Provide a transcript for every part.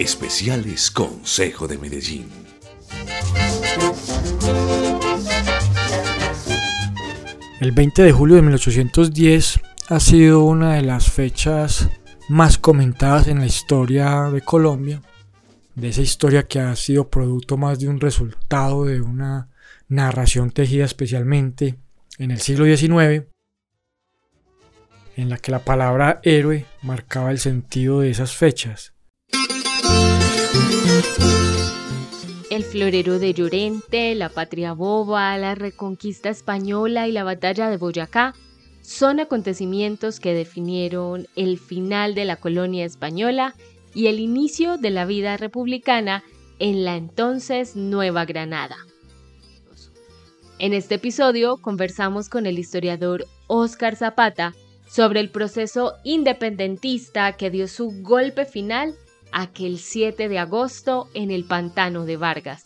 Especiales Consejo de Medellín. El 20 de julio de 1810 ha sido una de las fechas más comentadas en la historia de Colombia, de esa historia que ha sido producto más de un resultado de una narración tejida especialmente en el siglo XIX, en la que la palabra héroe marcaba el sentido de esas fechas. El florero de Llorente, la patria boba, la reconquista española y la batalla de Boyacá son acontecimientos que definieron el final de la colonia española y el inicio de la vida republicana en la entonces Nueva Granada. En este episodio conversamos con el historiador Óscar Zapata sobre el proceso independentista que dio su golpe final aquel 7 de agosto en el pantano de Vargas.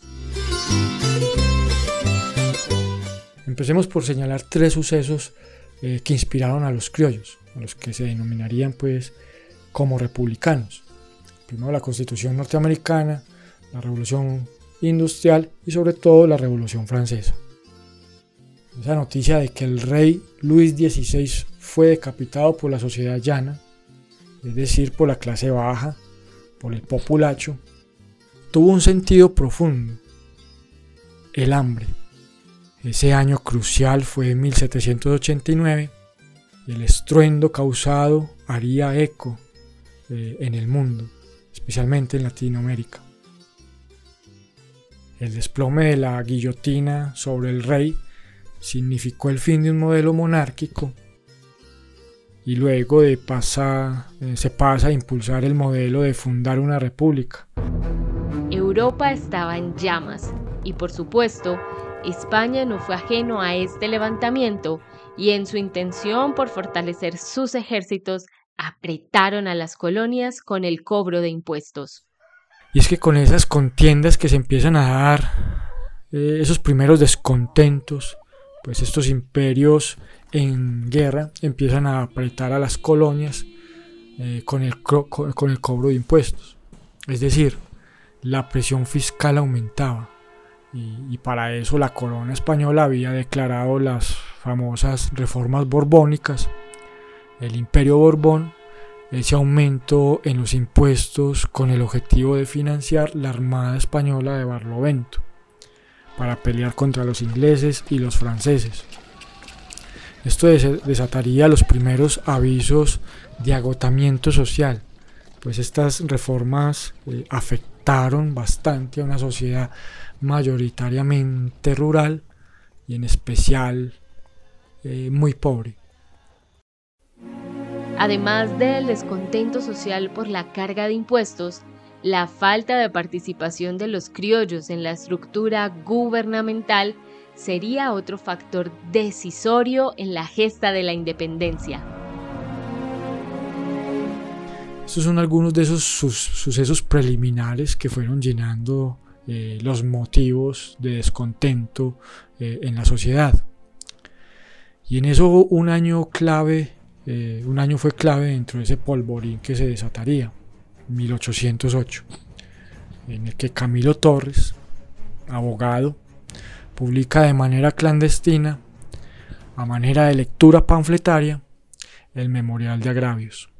Empecemos por señalar tres sucesos eh, que inspiraron a los criollos, a los que se denominarían pues como republicanos. Primero la constitución norteamericana, la revolución industrial y sobre todo la revolución francesa. Esa noticia de que el rey Luis XVI fue decapitado por la sociedad llana, es decir, por la clase baja, por el populacho, tuvo un sentido profundo, el hambre. Ese año crucial fue en 1789 y el estruendo causado haría eco eh, en el mundo, especialmente en Latinoamérica. El desplome de la guillotina sobre el rey significó el fin de un modelo monárquico y luego de pasar, eh, se pasa a impulsar el modelo de fundar una república. Europa estaba en llamas y por supuesto España no fue ajeno a este levantamiento y en su intención por fortalecer sus ejércitos apretaron a las colonias con el cobro de impuestos. Y es que con esas contiendas que se empiezan a dar, eh, esos primeros descontentos, pues estos imperios en guerra empiezan a apretar a las colonias eh, con, el, cobro de impuestos. Es decir, la presión fiscal aumentaba y, y, para eso la corona española había declarado las famosas reformas borbónicas, el imperio borbón, ese aumento en los impuestos con el objetivo de financiar la armada española de Barlovento para pelear contra los ingleses y los franceses. Esto desataría los primeros avisos de agotamiento social, pues estas reformas eh, afectaron bastante a una sociedad mayoritariamente rural y en especial eh, muy pobre. Además del descontento social por la carga de impuestos, la falta de participación de los criollos en la estructura gubernamental sería otro factor decisorio en la gesta de la independencia. Estos son algunos de esos sucesos preliminares que fueron llenando eh, los motivos de descontento eh, en la sociedad. Y en eso un año clave, eh, un año fue clave dentro de ese polvorín que se desataría. 1808, en el que Camilo Torres, abogado, publica de manera clandestina, a manera de lectura panfletaria, el Memorial de Agravios.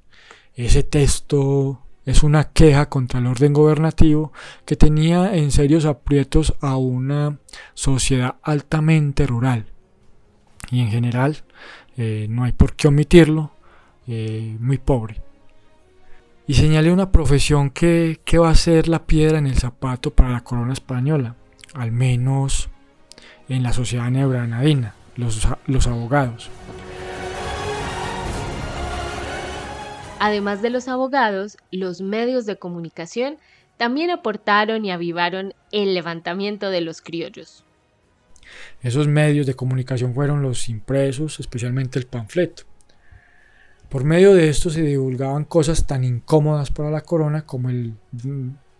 Ese texto es una queja contra el orden gobernativo que tenía en serios aprietos a una sociedad altamente rural. Y en general, eh, no hay por qué omitirlo, eh, muy pobre y señale una profesión que, va a ser la piedra en el zapato para la corona española, al menos en la sociedad neogranadina, los, los abogados. Además de los abogados, los medios de comunicación también aportaron y avivaron el levantamiento de los criollos. Esos medios de comunicación fueron los impresos, especialmente el panfleto. Por medio de esto se divulgaban cosas tan incómodas para la corona como el,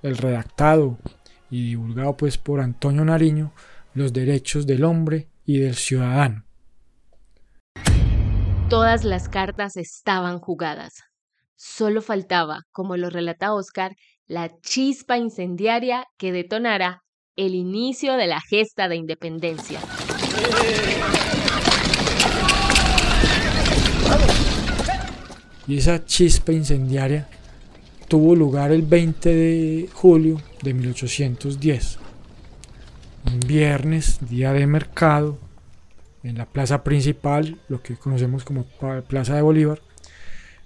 el redactado y divulgado pues por Antonio Nariño los derechos del hombre y del ciudadano. Todas las cartas estaban jugadas. Solo faltaba, como lo relata Oscar, la chispa incendiaria que detonará el inicio de la gesta de independencia. Y esa chispa incendiaria tuvo lugar el 20 de julio de 1810, un viernes, día de mercado, en la plaza principal, lo que conocemos como Plaza de Bolívar,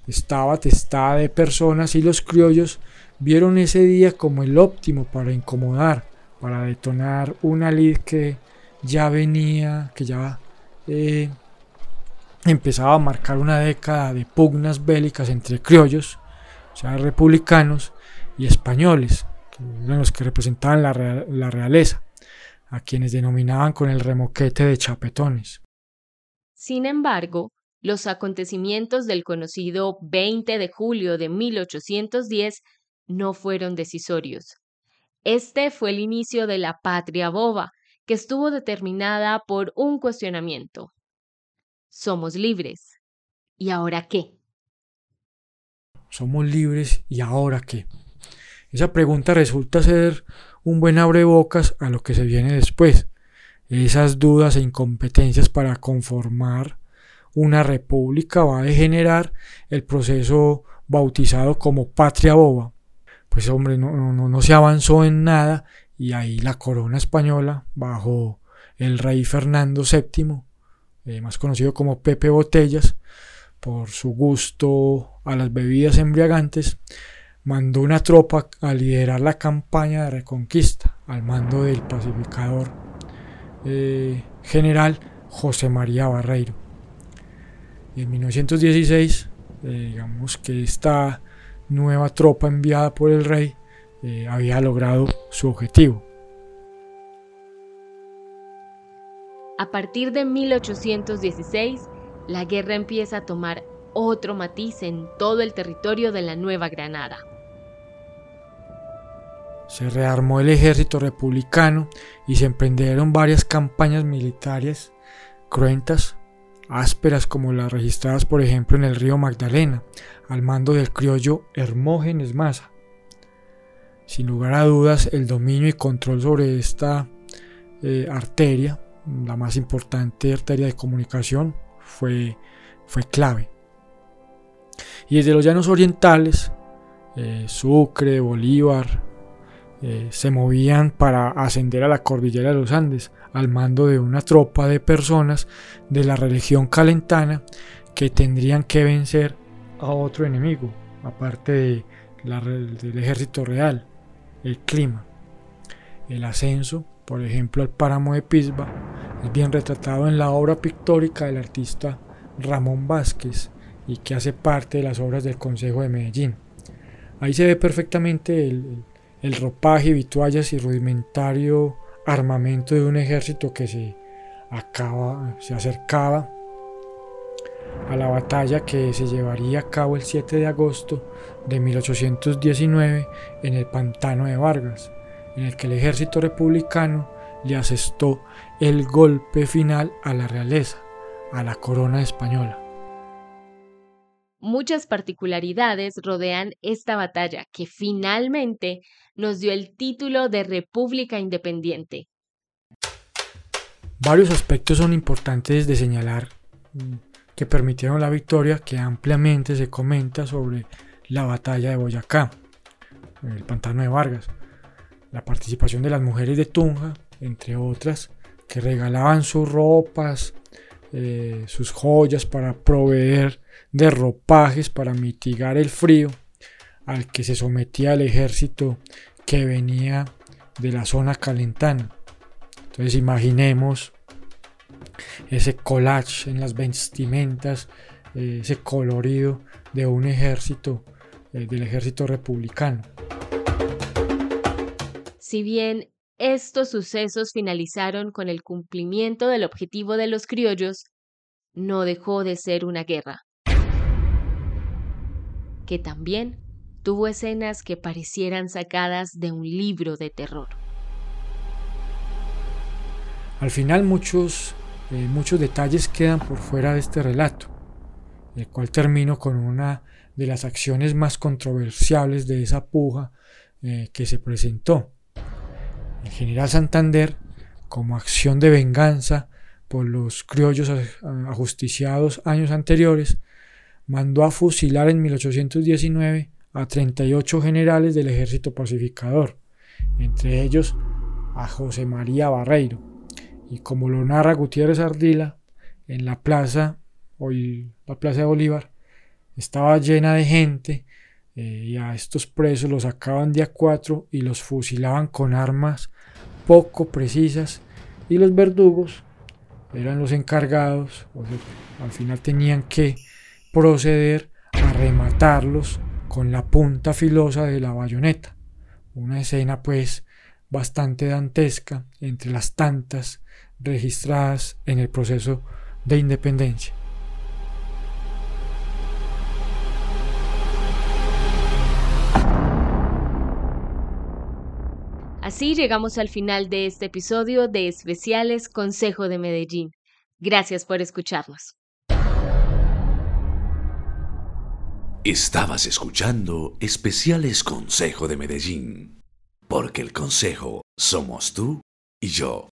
estaba atestada de personas y los criollos vieron ese día como el óptimo para incomodar, para detonar una lid que ya venía, que ya eh, empezaba a marcar una década de pugnas bélicas entre criollos, o sea, republicanos y españoles, los que representaban la, la realeza, a quienes denominaban con el remoquete de chapetones. Sin embargo, los acontecimientos del conocido 20 de julio de 1810 no fueron decisorios. Este fue el inicio de la patria boba, que estuvo determinada por un cuestionamiento. Somos libres. ¿Y ahora qué? Somos libres y ahora qué. Esa pregunta resulta ser un buen abrebocas a lo que se viene después. Esas dudas e incompetencias para conformar una república va a degenerar el proceso bautizado como patria boba. Pues hombre, no, no, no se avanzó en nada y ahí la corona española bajo el rey Fernando VII, eh, más conocido como Pepe Botellas, por su gusto a las bebidas embriagantes, mandó una tropa a liderar la campaña de reconquista al mando del pacificador eh, general José María Barreiro. Y en 1916, eh, digamos que esta nueva tropa enviada por el rey eh, había logrado su objetivo. A partir de 1816, la guerra empieza a tomar otro matiz en todo el territorio de la Nueva Granada. Se rearmó el ejército republicano y se emprendieron varias campañas militares cruentas, ásperas como las registradas por ejemplo en el río Magdalena, al mando del criollo Hermógenes Maza. Sin lugar a dudas, el dominio y control sobre esta eh, arteria, la más importante arteria de comunicación, fue, fue clave. Y desde los llanos orientales, eh, Sucre, Bolívar, eh, se movían para ascender a la cordillera de los Andes al mando de una tropa de personas de la religión calentana que tendrían que vencer a otro enemigo, aparte del ejército real el clima. El ascenso, por ejemplo, al páramo de Pisba, es bien retratado en la obra pictórica del artista Ramón Vázquez y que hace parte de las obras del Consejo de Medellín. Ahí se ve perfectamente el, ropaje, vituallas y rudimentario armamento de un ejército que se acaba, se acercaba a la batalla que se llevaría a cabo el 7 de agosto de 1819 en el pantano de Vargas, en el que el ejército republicano le asestó el golpe final a la realeza, a la corona española. Muchas particularidades rodean esta batalla que finalmente nos dio el título de República Independiente. Varios aspectos son importantes de señalar que permitieron la victoria que ampliamente se comenta sobre la batalla de Boyacá, el pantano de Vargas, la participación de las mujeres de Tunja, entre otras, que regalaban sus ropas, eh, sus joyas para proveer de ropajes para mitigar el frío al que se sometía el ejército que venía de la zona calentana. Entonces imaginemos ese collage en las vestimentas, eh, ese colorido de un ejército, eh, del ejército republicano. Si bien estos sucesos finalizaron con el cumplimiento del objetivo de los criollos, no dejó de ser una guerra, que también tuvo escenas que parecieran sacadas de un libro de terror. Al final muchos eh, muchos detalles quedan por fuera de este relato, el cual termino con una de las acciones más controversiales de esa puja eh, que se presentó. El general Santander, como acción de venganza por los criollos ajusticiados años anteriores, mandó a fusilar en 1819 a 38 generales del ejército pacificador, entre ellos a José María Barreiro. Y como lo narra Gutiérrez Ardila, en la plaza, hoy la plaza de Bolívar, estaba llena de gente eh, y a estos presos los sacaban de a cuatro y los fusilaban con armas poco precisas y los verdugos eran los encargados, al final tenían que proceder a rematarlos con la punta filosa de la bayoneta. Una escena pues bastante dantesca entre las tantas registradas en el proceso de independencia. Así llegamos al final de este episodio de Especiales Consejo de Medellín. Gracias por escucharnos. Estabas escuchando Especiales Consejo de Medellín, porque el Consejo somos tú y yo.